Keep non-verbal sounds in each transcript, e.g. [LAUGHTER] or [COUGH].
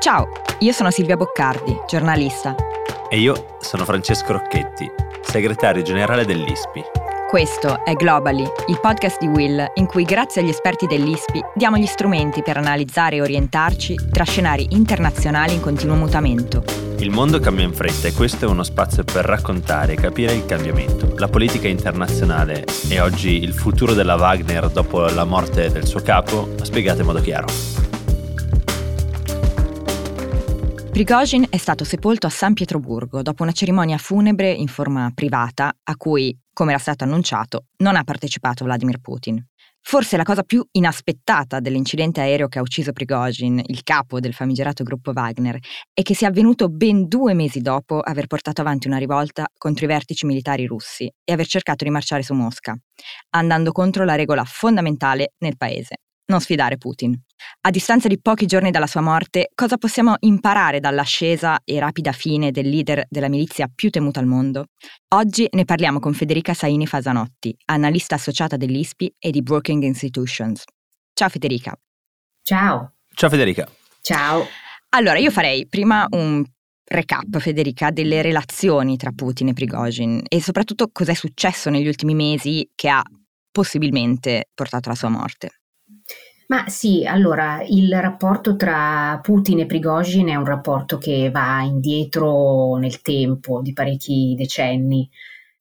Ciao, io sono Silvia Boccardi, giornalista. E io sono Francesco Rocchetti, segretario generale dell'ISPI. Questo è Globally, il podcast di Will in cui grazie agli esperti dell'ISPI diamo gli strumenti per analizzare e orientarci tra scenari internazionali in continuo mutamento. Il mondo cambia in fretta e questo è uno spazio per raccontare e capire il cambiamento, la politica internazionale e oggi il futuro della Wagner dopo la morte del suo capo, spiegato in modo chiaro. Prigozhin è stato sepolto a San Pietroburgo dopo una cerimonia funebre in forma privata a cui, come era stato annunciato, non ha partecipato Vladimir Putin. Forse la cosa più inaspettata dell'incidente aereo che ha ucciso Prigozhin, il capo del famigerato gruppo Wagner, è che sia avvenuto ben due mesi dopo aver portato avanti una rivolta contro i vertici militari russi e aver cercato di marciare su Mosca, andando contro la regola fondamentale nel paese, non sfidare Putin. A distanza di pochi giorni dalla sua morte, cosa possiamo imparare dall'ascesa e rapida fine del leader della milizia più temuta al mondo? Oggi ne parliamo con Federica Saini Fasanotti, analista associata dell'ISPI e di Broking Institutions. Ciao Federica. Ciao. Ciao Federica. Ciao. Allora, io farei prima un recap, Federica, delle relazioni tra Putin e Prigozhin e soprattutto cos'è successo negli ultimi mesi che ha possibilmente portato alla sua morte. Ma sì, allora il rapporto tra Putin e Prigozhin è un rapporto che va indietro nel tempo di parecchi decenni.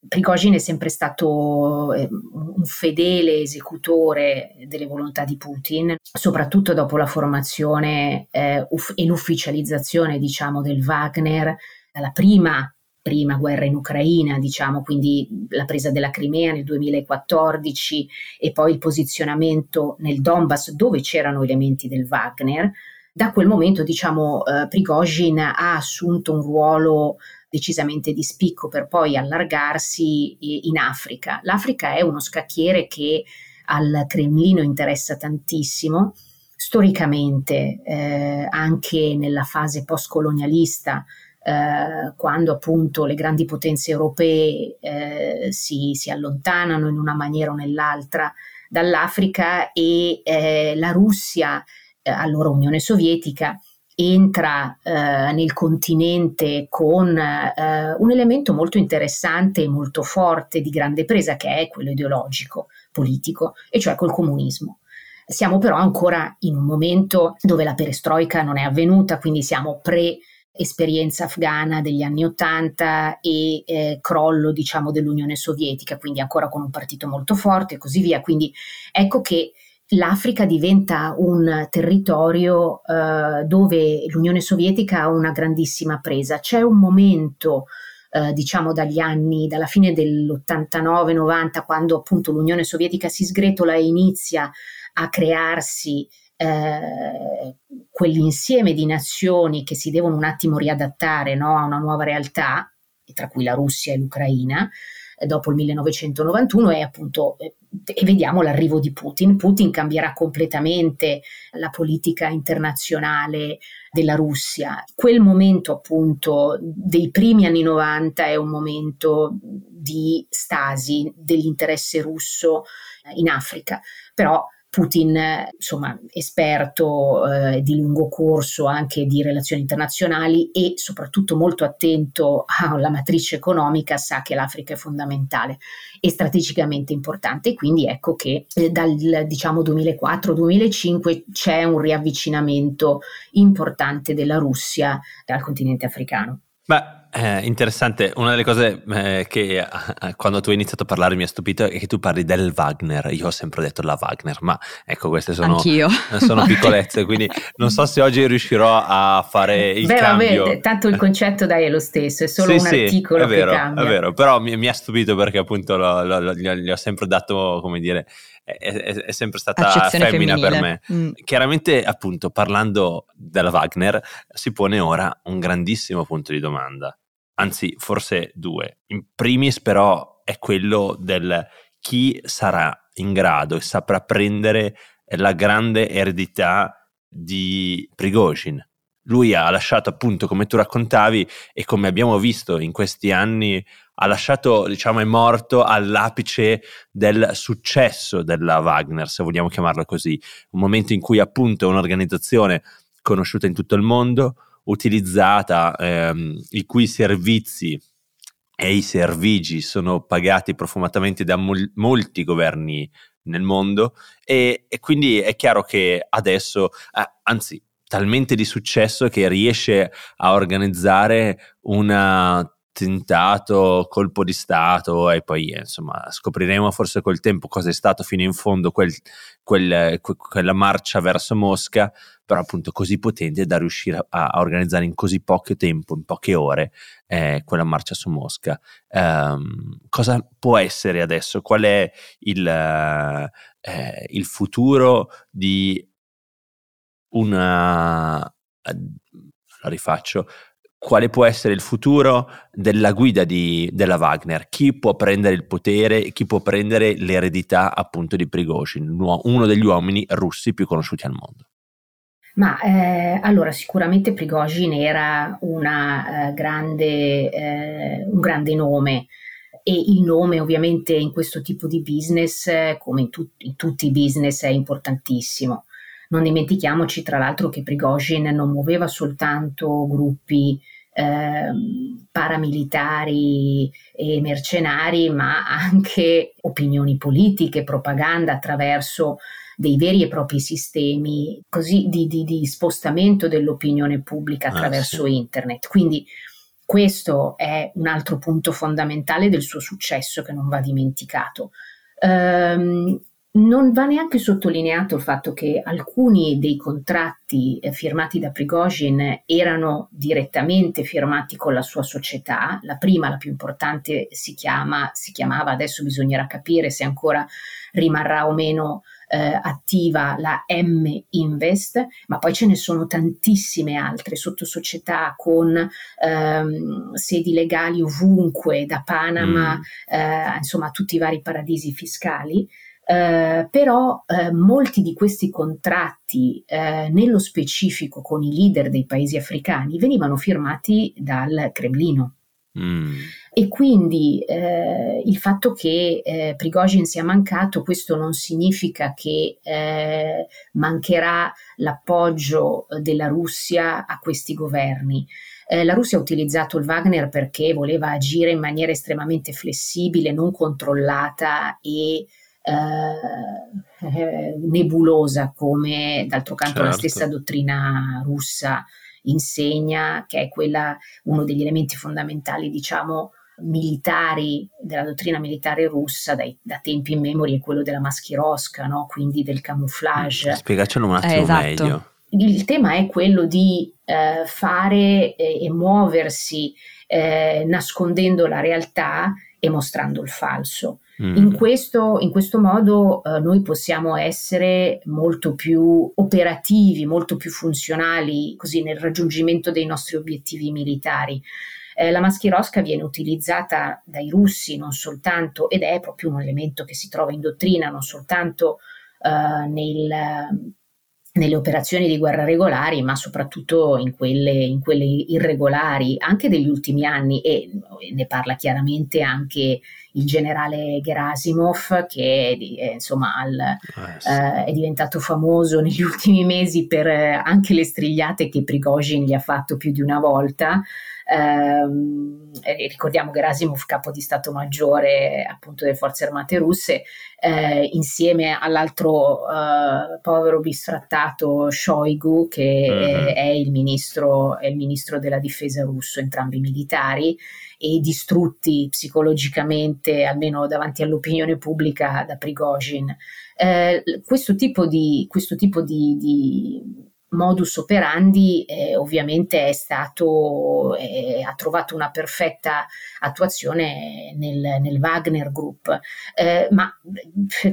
Prigozhin è sempre stato eh, un fedele esecutore delle volontà di Putin, soprattutto dopo la formazione eh, e l'ufficializzazione, diciamo, del Wagner dalla prima prima guerra in Ucraina, diciamo, quindi la presa della Crimea nel 2014 e poi il posizionamento nel Donbass dove c'erano elementi del Wagner. Da quel momento, diciamo, eh, Prigozhin ha assunto un ruolo decisamente di spicco per poi allargarsi in Africa. L'Africa è uno scacchiere che al Cremlino interessa tantissimo. Storicamente, eh, anche nella fase post-colonialista, eh, quando appunto le grandi potenze europee eh, si, si, allontanano in una maniera o nell'altra dall'Africa e eh, la Russia, eh, allora Unione Sovietica, entra eh, nel continente con un elemento molto interessante e molto forte di grande presa che è quello ideologico, politico, e cioè col comunismo. Siamo però ancora in un momento dove la perestroica non è avvenuta, quindi siamo pre esperienza afghana degli anni Ottanta e eh, crollo diciamo dell'Unione Sovietica, quindi ancora con un partito molto forte e così via. Quindi ecco che l'Africa diventa un territorio eh, dove l'Unione Sovietica ha una grandissima presa. C'è un momento eh, diciamo dagli anni, dalla fine dell'89-90, quando appunto l'Unione Sovietica si sgretola e inizia a crearsi eh, quell'insieme di nazioni che si devono un attimo riadattare no, a una nuova realtà, tra cui la Russia e l'Ucraina, eh, dopo il 1991 e appunto eh, e vediamo l'arrivo di Putin. Putin cambierà completamente la politica internazionale della Russia. Quel momento appunto dei primi anni 90 è un momento di stasi dell'interesse russo in Africa, però Putin, insomma, esperto eh, di lungo corso anche di relazioni internazionali e soprattutto molto attento alla matrice economica, sa che l'Africa è fondamentale e strategicamente importante. Quindi ecco che eh, dal diciamo 2004-2005 c'è un riavvicinamento importante della Russia al continente africano. Beh, eh, interessante, una delle cose eh, che eh, quando tu hai iniziato a parlare mi ha stupito è che tu parli del Wagner, io ho sempre detto la Wagner, ma ecco queste sono, sono piccolezze, quindi non so se oggi riuscirò a fare il Beh, cambio. Vabbè, tanto il concetto dai è lo stesso, è solo sì, un sì, articolo è vero, che cambia. È vero, però mi, mi ha stupito perché appunto lo, lo, lo, gli, ho sempre dato, come dire, è, è, è sempre stata femmina femminile. per me. Mm. Chiaramente, appunto, parlando della Wagner, si pone ora un grandissimo punto di domanda. Anzi, forse due. In primis, però, è quello del chi sarà in grado e saprà prendere la grande eredità di Prigozhin. Lui ha lasciato appunto, come tu raccontavi e come abbiamo visto in questi anni, ha lasciato, diciamo, è morto all'apice del successo della Wagner, se vogliamo chiamarlo così. Un momento in cui appunto un'organizzazione conosciuta in tutto il mondo, utilizzata, ehm, i cui servizi e i servigi sono pagati profumatamente da mol- molti governi nel mondo e, e, quindi è chiaro che adesso, eh, anzi talmente di successo che riesce a organizzare un tentato colpo di Stato e poi insomma scopriremo forse col tempo cosa è stato fino in fondo quel, quel, que, quella marcia verso Mosca però appunto così potente da riuscire a, a organizzare in così poco tempo, in poche ore, eh, quella marcia su Mosca. Um, cosa può essere adesso? Qual è il, eh, il futuro di una... la rifaccio, quale può essere il futuro della guida di, della Wagner, chi può prendere il potere, chi può prendere l'eredità appunto di Prigozhin, uno degli uomini russi più conosciuti al mondo. Ma eh, allora sicuramente Prigozhin era una, eh, grande, eh, un grande nome e il nome ovviamente in questo tipo di business, come in, tut- in tutti i business, è importantissimo. Non dimentichiamoci tra l'altro che Prigozhin non muoveva soltanto gruppi eh, paramilitari e mercenari, ma anche opinioni politiche, propaganda attraverso dei veri e propri sistemi così di, di, di spostamento dell'opinione pubblica ah, attraverso ah, sì. internet. Quindi questo è un altro punto fondamentale del suo successo che non va dimenticato. Um, non va neanche sottolineato il fatto che alcuni dei contratti eh, firmati da Prigozhin erano direttamente firmati con la sua società. La prima, la più importante, si, chiama, si chiamava, adesso bisognerà capire se ancora rimarrà o meno eh, attiva la M Invest, ma poi ce ne sono tantissime altre sottosocietà con ehm, sedi legali ovunque, da Panama, mm. eh, insomma, a tutti i vari paradisi fiscali. Uh, però uh, molti di questi contratti, uh, nello specifico con i leader dei paesi africani, venivano firmati dal Cremlino. Mm. E quindi eh, il fatto che eh, Prigozhin sia mancato, questo non significa che eh, mancherà l'appoggio della Russia a questi governi. Eh, la Russia ha utilizzato il Wagner perché voleva agire in maniera estremamente flessibile, non controllata e eh, nebulosa come d'altro canto certo. la stessa dottrina russa insegna, che è quella, uno degli elementi fondamentali, diciamo, militari della dottrina militare russa dai, da tempi immemori è quello della maschirosca, no? quindi del camouflage. Spiegacelo un attimo eh, esatto. meglio. Il tema è quello di eh, fare eh, e muoversi eh, nascondendo la realtà e mostrando il falso. Mm. In, questo, in, questo, modo eh, noi possiamo essere molto più operativi, molto più funzionali così nel raggiungimento dei nostri obiettivi militari. Eh, la maschirosca viene utilizzata dai russi non soltanto, ed è proprio un elemento che si trova in dottrina, non soltanto eh, nel nelle operazioni di guerra regolari, ma soprattutto in quelle, in quelle, irregolari, anche degli ultimi anni, e ne parla chiaramente anche il generale Gerasimov, che è, insomma al, eh, sì. eh, è diventato famoso negli [LAUGHS] ultimi mesi per eh, anche le strigliate che Prigozhin gli ha fatto più di una volta. Ehm, ricordiamo Gerasimov, capo di Stato Maggiore appunto delle forze armate russe, eh, insieme all'altro eh, povero bistrattato Shoigu, che uh-huh. è, il ministro, è il ministro della difesa russo, entrambi militari e distrutti psicologicamente, almeno davanti all'opinione pubblica, da Prigozhin. Eh, questo tipo di, questo tipo di, di modus operandi eh, ovviamente è stato, eh, ha trovato una perfetta attuazione nel, nel Wagner Group, eh, ma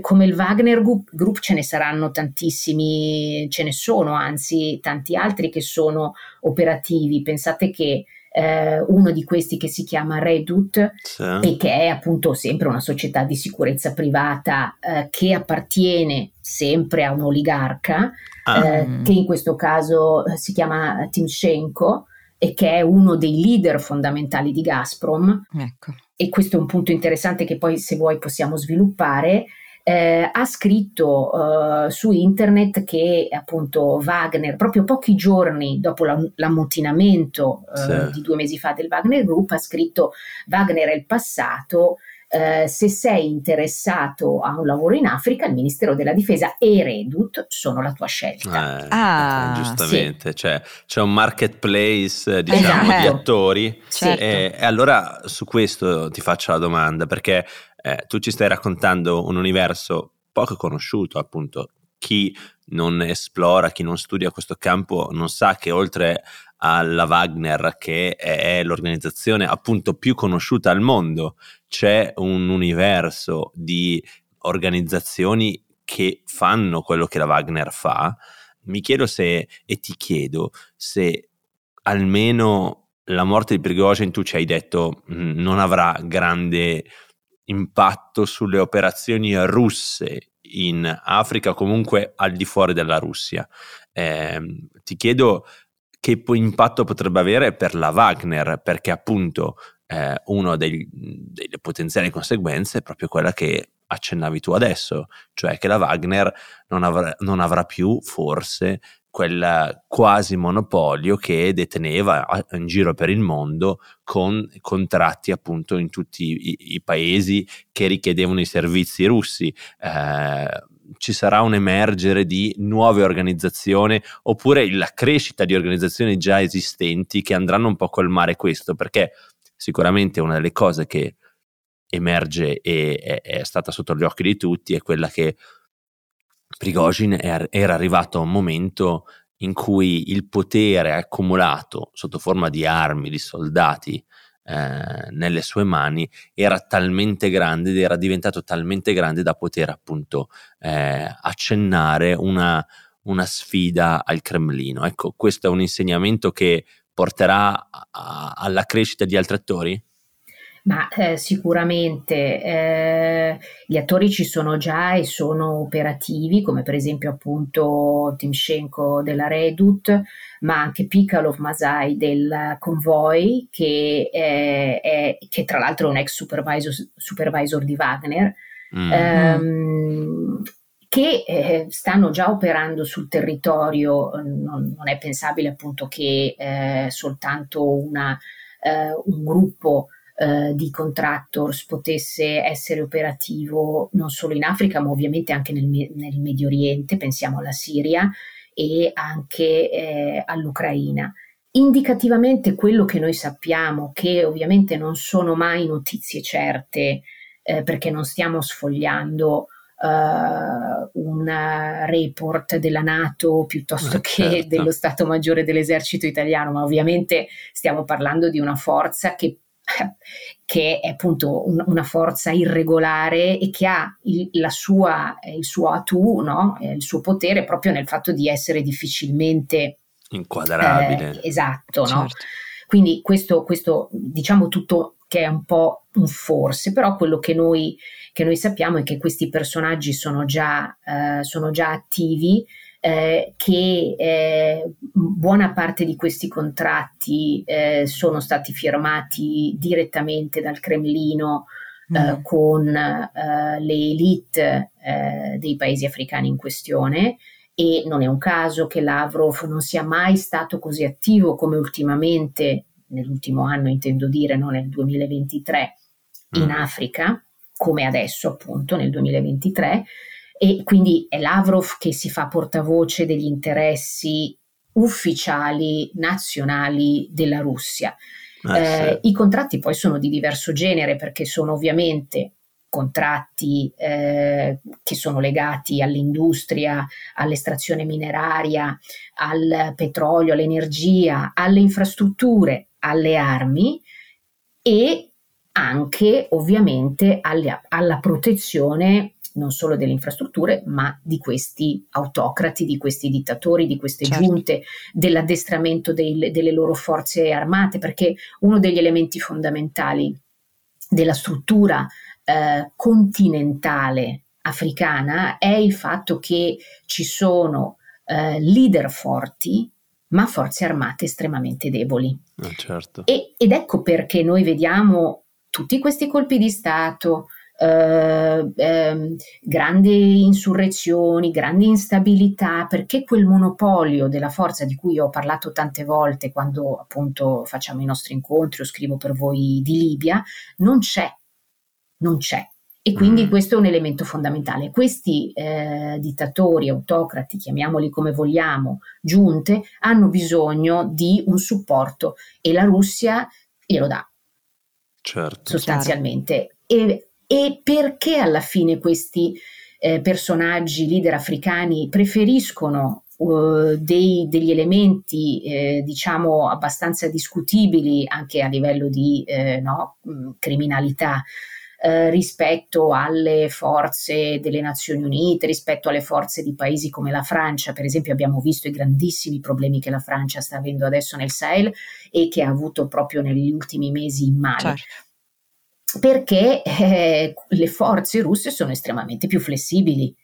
come il Wagner Group, Group, ce ne saranno tantissimi, ce ne sono anzi tanti altri che sono operativi. Pensate che eh, uno di questi che si chiama Redut sì. e che è appunto sempre una società di sicurezza privata eh, che appartiene sempre a un oligarca, ah. eh, che in questo caso eh, si chiama Timchenko e che è uno dei leader fondamentali di Gazprom. Ecco. E questo è un punto interessante che poi se vuoi possiamo sviluppare eh, ha scritto eh, su internet che appunto Wagner, proprio pochi giorni dopo la, l'ammutinamento eh, sì. di due mesi fa del Wagner Group, ha scritto Wagner è il passato. Uh, se sei interessato a un lavoro in Africa, il Ministero della Difesa e Redut sono la tua scelta. Eh, ah, giustamente, sì. cioè, c'è un marketplace diciamo, esatto. di attori. Certo. E, e, allora su questo ti faccio la domanda, perché eh, tu ci stai raccontando un universo poco conosciuto, appunto. Chi non esplora, chi non studia questo campo non sa che oltre alla Wagner, che è l'organizzazione appunto più conosciuta al mondo, c'è un universo di organizzazioni che fanno quello che la Wagner fa. Mi chiedo se, e ti chiedo se almeno la morte di Prigozhin tu ci hai detto mm, non avrà grande impatto sulle operazioni russe in Africa, comunque al di fuori della Russia. Eh, ti chiedo che impatto potrebbe avere per la Wagner, perché appunto eh, una delle potenziali conseguenze è proprio quella che accennavi tu adesso, cioè che la Wagner non avrà, non avrà più forse quel quasi monopolio che deteneva in giro per il mondo con contratti appunto in tutti i, i paesi che richiedevano i servizi russi. Eh, ci sarà un emergere di nuove organizzazioni oppure la crescita di organizzazioni già esistenti che andranno un po' a colmare questo, perché sicuramente una delle cose che emerge e è, è stata sotto gli occhi di tutti è quella che Prigozhin era arrivato a un momento in cui il potere accumulato sotto forma di armi, di soldati eh, nelle sue mani era talmente grande ed era diventato talmente grande da poter appunto eh, accennare una, una, sfida al Cremlino. Ecco, questo è un insegnamento che porterà a, alla crescita di altri attori? Ma eh, sicuramente eh, gli attori ci sono già e sono operativi, come per esempio appunto Timchenko della Redut, ma anche Pikalov Masai del Convoy, che, è, è, che tra l'altro è un ex supervisor, supervisor di Wagner. Mm. Ehm, che eh, stanno già operando sul territorio, non, non è pensabile appunto che eh, soltanto una, eh, un gruppo eh, di contractors potesse essere operativo non solo in Africa ma ovviamente anche nel, nel Medio Oriente, pensiamo alla Siria e anche eh, all'Ucraina. Indicativamente quello che noi sappiamo, che ovviamente non sono mai notizie certe, eh, perché non stiamo sfogliando Uh, un report della Nato piuttosto che certo. dello Stato Maggiore dell'Esercito Italiano, ma ovviamente stiamo parlando di una forza che [LAUGHS] che è appunto un, una forza irregolare e che ha il, sua, il suo atu, no? il suo potere proprio nel fatto di essere difficilmente inquadrabile. Eh, esatto, certo. no? Quindi questo, questo, diciamo tutto che è un po' un forse, però quello che noi, che noi sappiamo è che questi personaggi sono già, eh, sono già attivi eh, che eh, buona parte di questi contratti eh, sono stati firmati direttamente dal Cremlino eh, mm. con eh, le elite eh, dei paesi africani in questione e non è un caso che Lavrov non sia mai stato così attivo come ultimamente, nell'ultimo anno intendo dire, non nel 2023, in mm. Africa, come adesso appunto nel 2023 e quindi è Lavrov che si fa portavoce degli interessi ufficiali nazionali della Russia. Ah, eh, I contratti poi sono di diverso genere perché sono ovviamente contratti eh, che sono legati all'industria, all'estrazione mineraria, al petrolio, all'energia, alle infrastrutture, alle armi e anche ovviamente alle, alla protezione non solo delle infrastrutture, ma di questi autocrati, di questi dittatori, di queste certo. giunte, dell'addestramento dei, delle loro forze armate, perché uno degli elementi fondamentali della struttura eh, continentale africana è il fatto che ci sono eh, leader forti, ma forze armate estremamente deboli. Ah, certo. e, ed ecco perché noi vediamo tutti questi colpi di Stato, eh, eh, grandi insurrezioni, grandi instabilità, perché quel monopolio della forza di cui ho parlato tante volte quando appunto facciamo i nostri incontri o scrivo per voi di Libia, non c'è, non c'è. E quindi mm. questo è un elemento fondamentale. Questi eh, dittatori, autocrati, chiamiamoli come vogliamo, giunte, hanno bisogno di un supporto e la Russia glielo dà. Certo. Sostanzialmente. E e perché alla fine questi eh, personaggi leader africani preferiscono uh, dei, degli elementi eh, diciamo abbastanza discutibili anche a livello di eh, no, mm, criminalità eh, rispetto alle forze delle Nazioni Unite, rispetto alle forze di paesi come la Francia, per esempio abbiamo visto i grandissimi problemi che la Francia sta avendo adesso nel Sahel e che ha avuto proprio negli ultimi mesi in Mali. Certo perché eh, le forze russe sono estremamente più flessibili,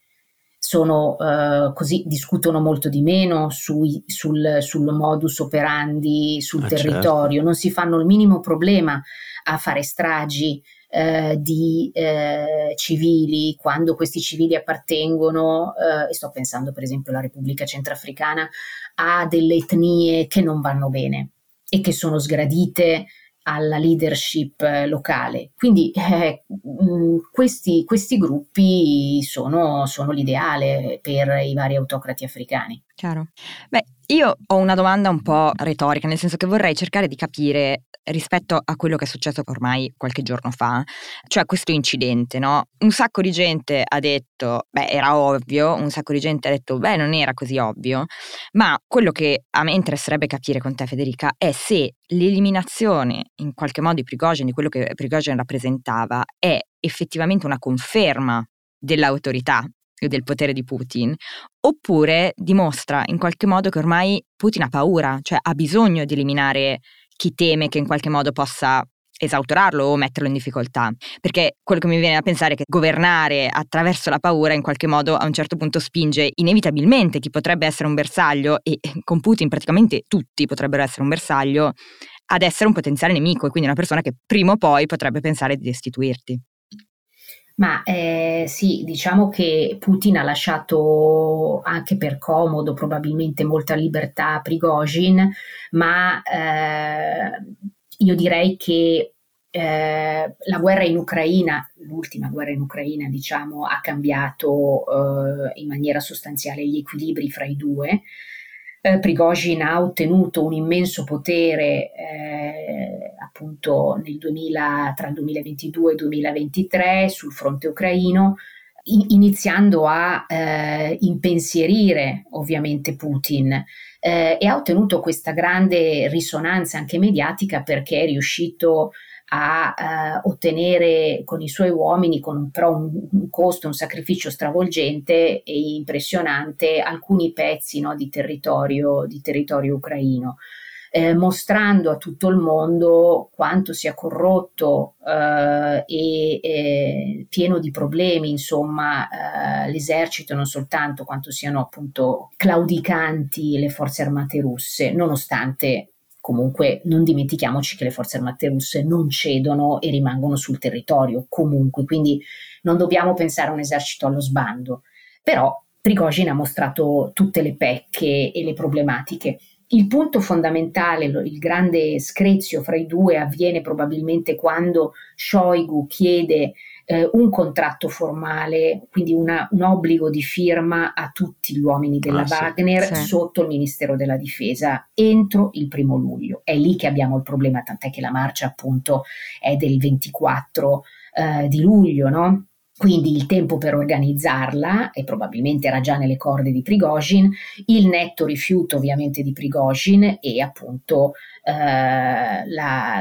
sono, eh, così, discutono molto di meno sui, sul, sul, modus operandi, sul ah, territorio, certo. non si fanno il minimo problema a fare stragi eh, di eh, civili. Quando questi civili appartengono, eh, e sto pensando per esempio alla Repubblica Centrafricana, a delle etnie che non vanno bene e che sono sgradite alla leadership eh, locale. Quindi [LAUGHS] eh, mm, questi, questi, gruppi sono, sono, l'ideale per i vari autocrati africani. Chiaro. Beh, io ho una domanda un po' retorica, nel senso che vorrei cercare di capire rispetto a quello che è successo ormai qualche giorno fa, cioè questo incidente, no? Un sacco di gente ha detto, beh, era ovvio, un sacco di gente ha detto, beh, non era così ovvio, ma quello che a me interesserebbe capire con te, Federica, è se l'eliminazione in qualche modo di Prigogine, di quello che Prigogine rappresentava, è effettivamente una conferma dell'autorità e del potere di Putin, oppure dimostra in qualche modo che ormai Putin ha paura, cioè ha bisogno di eliminare chi teme che in qualche modo possa esautorarlo o metterlo in difficoltà. Perché quello che mi viene da pensare è che governare attraverso la paura in qualche modo a un certo punto spinge inevitabilmente chi potrebbe essere un bersaglio e con Putin praticamente tutti potrebbero essere un bersaglio ad essere un potenziale nemico e quindi una persona che prima o poi potrebbe pensare di destituirti. Ma eh, sì, diciamo che Putin ha lasciato anche per comodo probabilmente molta libertà a Prigozhin, ma eh, io direi che eh, la guerra in Ucraina, l'ultima guerra in Ucraina, diciamo, ha cambiato eh, in maniera sostanziale gli equilibri fra i due eh, Prigozhin ha ottenuto un immenso potere eh, appunto nel 2000, tra il 2022 e il 2023 sul fronte ucraino, in, iniziando a eh, impensierire ovviamente Putin eh, e ha ottenuto questa grande risonanza anche mediatica perché è riuscito a eh, ottenere con i suoi uomini, con però un, un, costo, un sacrificio stravolgente e impressionante, alcuni pezzi no, di, territorio, di territorio ucraino. Eh, mostrando a tutto il mondo quanto sia corrotto eh, e eh, pieno di problemi, insomma, eh, l'esercito, non soltanto quanto siano appunto claudicanti le forze armate russe, nonostante Comunque non dimentichiamoci che le forze armate russe non cedono e rimangono sul territorio comunque, quindi non dobbiamo pensare a un esercito allo sbando. Però Prigozhin ha mostrato tutte le pecche e le problematiche. Il punto fondamentale, il grande screzio fra i due avviene probabilmente quando Shoigu chiede eh, un contratto formale, quindi una, un obbligo di firma a tutti gli uomini della ah, Wagner sì, sì. sotto il Ministero della Difesa entro il primo luglio. È lì che abbiamo il problema, tant'è che la marcia appunto è del 24 eh, di luglio, no? Quindi il tempo per organizzarla, e probabilmente era già nelle corde di Prigozhin, il netto rifiuto ovviamente di Prigozhin e appunto eh, la,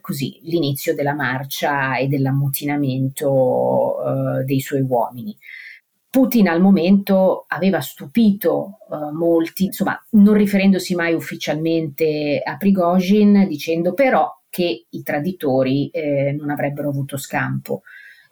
così, l'inizio della marcia e dell'ammutinamento eh, dei suoi uomini. Putin al momento aveva stupito uh, molti, insomma, non riferendosi mai ufficialmente a Prigozhin, dicendo però che i traditori eh, non avrebbero avuto scampo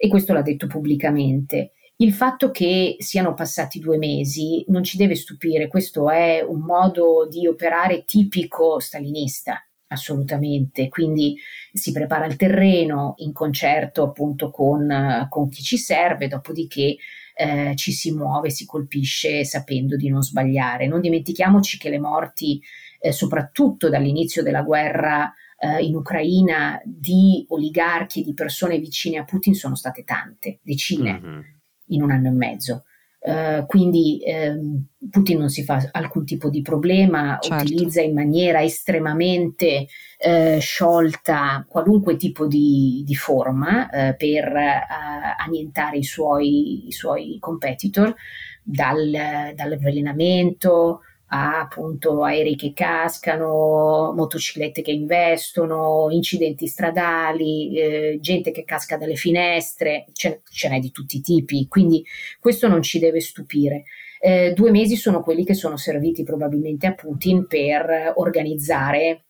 e questo l'ha detto pubblicamente. Il fatto che siano passati due mesi non ci deve stupire, questo è un modo di operare tipico stalinista, assolutamente. Quindi si prepara il terreno in concerto appunto con, con chi ci serve, dopodiché eh, ci si muove, si colpisce sapendo di non sbagliare. Non dimentichiamoci che le morti, eh, soprattutto dall'inizio della guerra eh, in Ucraina di oligarchi e di persone vicine a Putin sono state tante, decine mm-hmm. in un anno e mezzo. Uh, quindi uh, Putin non si fa alcun tipo di problema, certo. utilizza in maniera estremamente uh, sciolta qualunque tipo di, di forma eh, per annientare i suoi, i suoi competitor, dal, dall'avvelenamento a appunto aerei che cascano, motociclette che investono, incidenti stradali, eh, gente che casca dalle finestre, ce, ce, n'è di tutti i tipi, quindi questo non ci deve stupire. Eh, due mesi sono quelli che sono serviti probabilmente a Putin per organizzare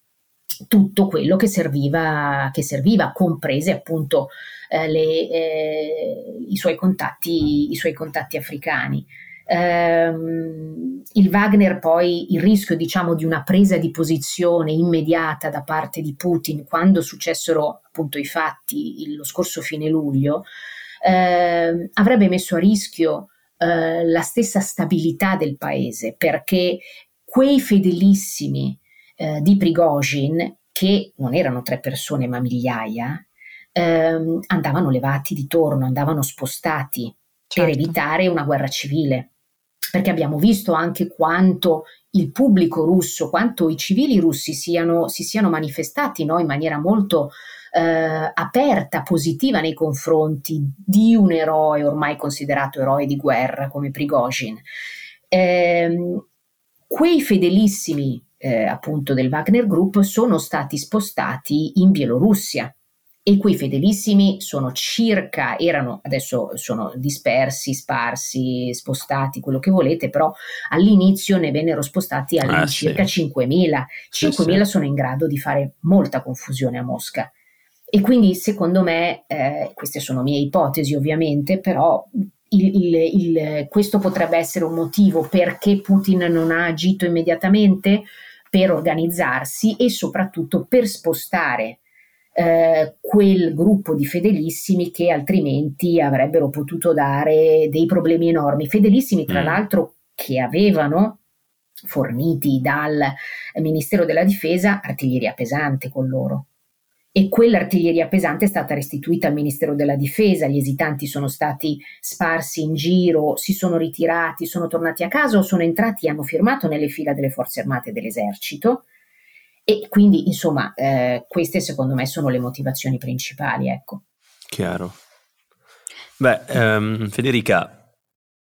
tutto quello che serviva, che serviva comprese appunto eh, le, eh, i, suoi contatti, i suoi contatti africani. Ehm, il Wagner poi il rischio diciamo di una presa di posizione immediata da parte di Putin quando successero appunto i fatti lo scorso fine luglio eh, avrebbe messo a rischio eh, la stessa stabilità del paese perché quei fedelissimi eh, di Prigozhin che non erano tre persone ma migliaia ehm, andavano levati di torno andavano spostati certo. per evitare una guerra civile perché abbiamo visto anche quanto il pubblico russo, quanto i civili russi siano, si siano manifestati no, in maniera molto eh, aperta, positiva nei confronti di un eroe ormai considerato eroe di guerra come Prigozhin. Eh, quei fedelissimi eh, appunto del Wagner Group sono stati spostati in Bielorussia e quei fedelissimi sono circa, erano, adesso sono dispersi, sparsi, spostati, quello che volete, però all'inizio ne vennero spostati all'incirca ah, sì. 5.000. 5.000 sì, sì. sono in grado di fare molta confusione a Mosca. E quindi secondo me, eh, queste sono mie ipotesi ovviamente, però il, il, il, questo potrebbe essere un motivo perché Putin non ha agito immediatamente per organizzarsi e soprattutto per spostare eh, quel gruppo di fedelissimi che altrimenti avrebbero potuto dare dei problemi enormi. Fedelissimi, tra mm. l'altro, che avevano forniti dal Ministero della Difesa artiglieria pesante con loro. E quell'artiglieria pesante è stata restituita al Ministero della Difesa, gli esitanti sono stati sparsi in giro, si sono ritirati, sono tornati a casa o sono entrati e hanno firmato nelle fila delle forze armate dell'esercito e quindi, insomma, eh, queste secondo me sono le motivazioni principali, ecco. Chiaro. Beh, um, Federica,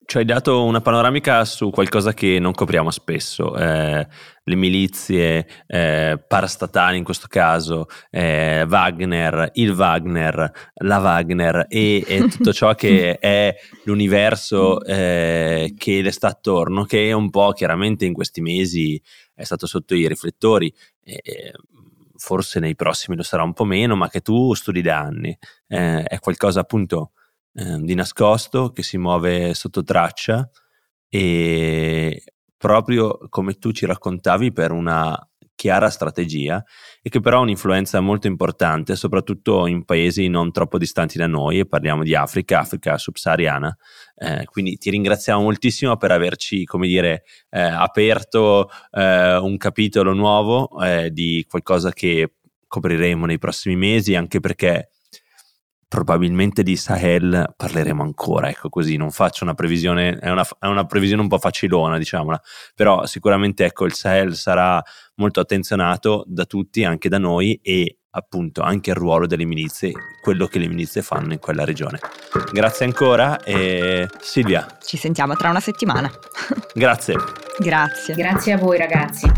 ci hai dato una panoramica su qualcosa che non copriamo spesso, eh, le milizie eh, parastatali in questo caso, eh, Wagner, il Wagner, la Wagner e, e tutto ciò che [LAUGHS] è l'universo eh, che le sta attorno, che è un po' chiaramente in questi mesi è stato sotto i riflettori, eh, forse nei prossimi lo sarà un po' meno, ma che tu studi da anni. Eh, è qualcosa appunto eh, di nascosto che si muove sotto traccia e proprio come tu ci raccontavi per una chiara strategia e che però ha un'influenza molto importante, soprattutto in paesi non troppo distanti da noi, e parliamo di Africa, Africa subsahariana. Eh, quindi ti ringraziamo moltissimo per averci, come dire, eh, aperto eh, un capitolo nuovo eh, di qualcosa che copriremo nei prossimi mesi, anche perché probabilmente di Sahel parleremo ancora, ecco così, non faccio una previsione, è una, è una, previsione un po' facilona, diciamola, però sicuramente ecco il Sahel sarà molto attenzionato da tutti, anche da noi e appunto anche il ruolo delle milizie, quello che le milizie fanno in quella regione. Grazie ancora e Silvia. Ci sentiamo tra una settimana. [LAUGHS] Grazie. Grazie. Grazie a voi ragazzi.